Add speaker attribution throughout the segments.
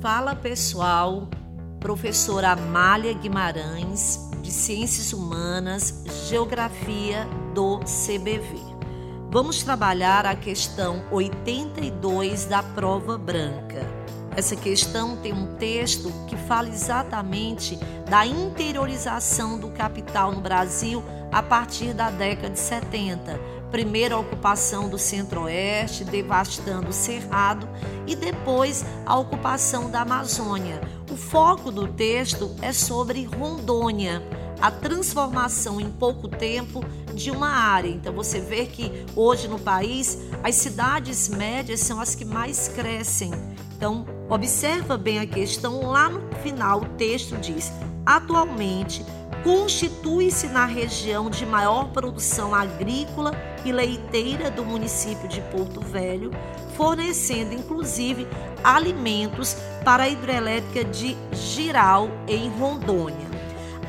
Speaker 1: Fala pessoal, professora Amália Guimarães, de Ciências Humanas, Geografia do CBV. Vamos trabalhar a questão 82 da prova branca. Essa questão tem um texto que fala exatamente da interiorização do capital no Brasil a partir da década de 70 Primeiro a ocupação do Centro-Oeste, devastando o Cerrado, e depois a ocupação da Amazônia. O foco do texto é sobre Rondônia, a transformação em pouco tempo de uma área. Então você vê que hoje no país as cidades médias são as que mais crescem. Então observa bem a questão lá no final o texto diz: atualmente constitui-se na região de maior produção agrícola e leiteira do município de Porto Velho, fornecendo inclusive alimentos para a hidrelétrica de Giral, em Rondônia.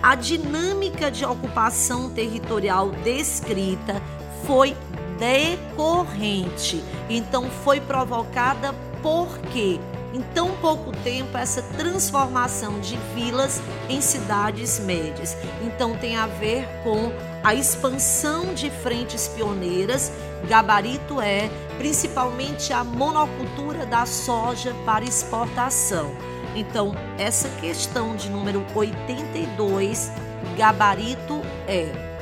Speaker 1: A dinâmica de ocupação territorial descrita foi decorrente, então foi provocada por quê? Em tão pouco tempo essa transformação de vilas em cidades médias. Então tem a ver com a expansão de frentes pioneiras, gabarito é principalmente a monocultura da soja para exportação. Então, essa questão de número 82, gabarito é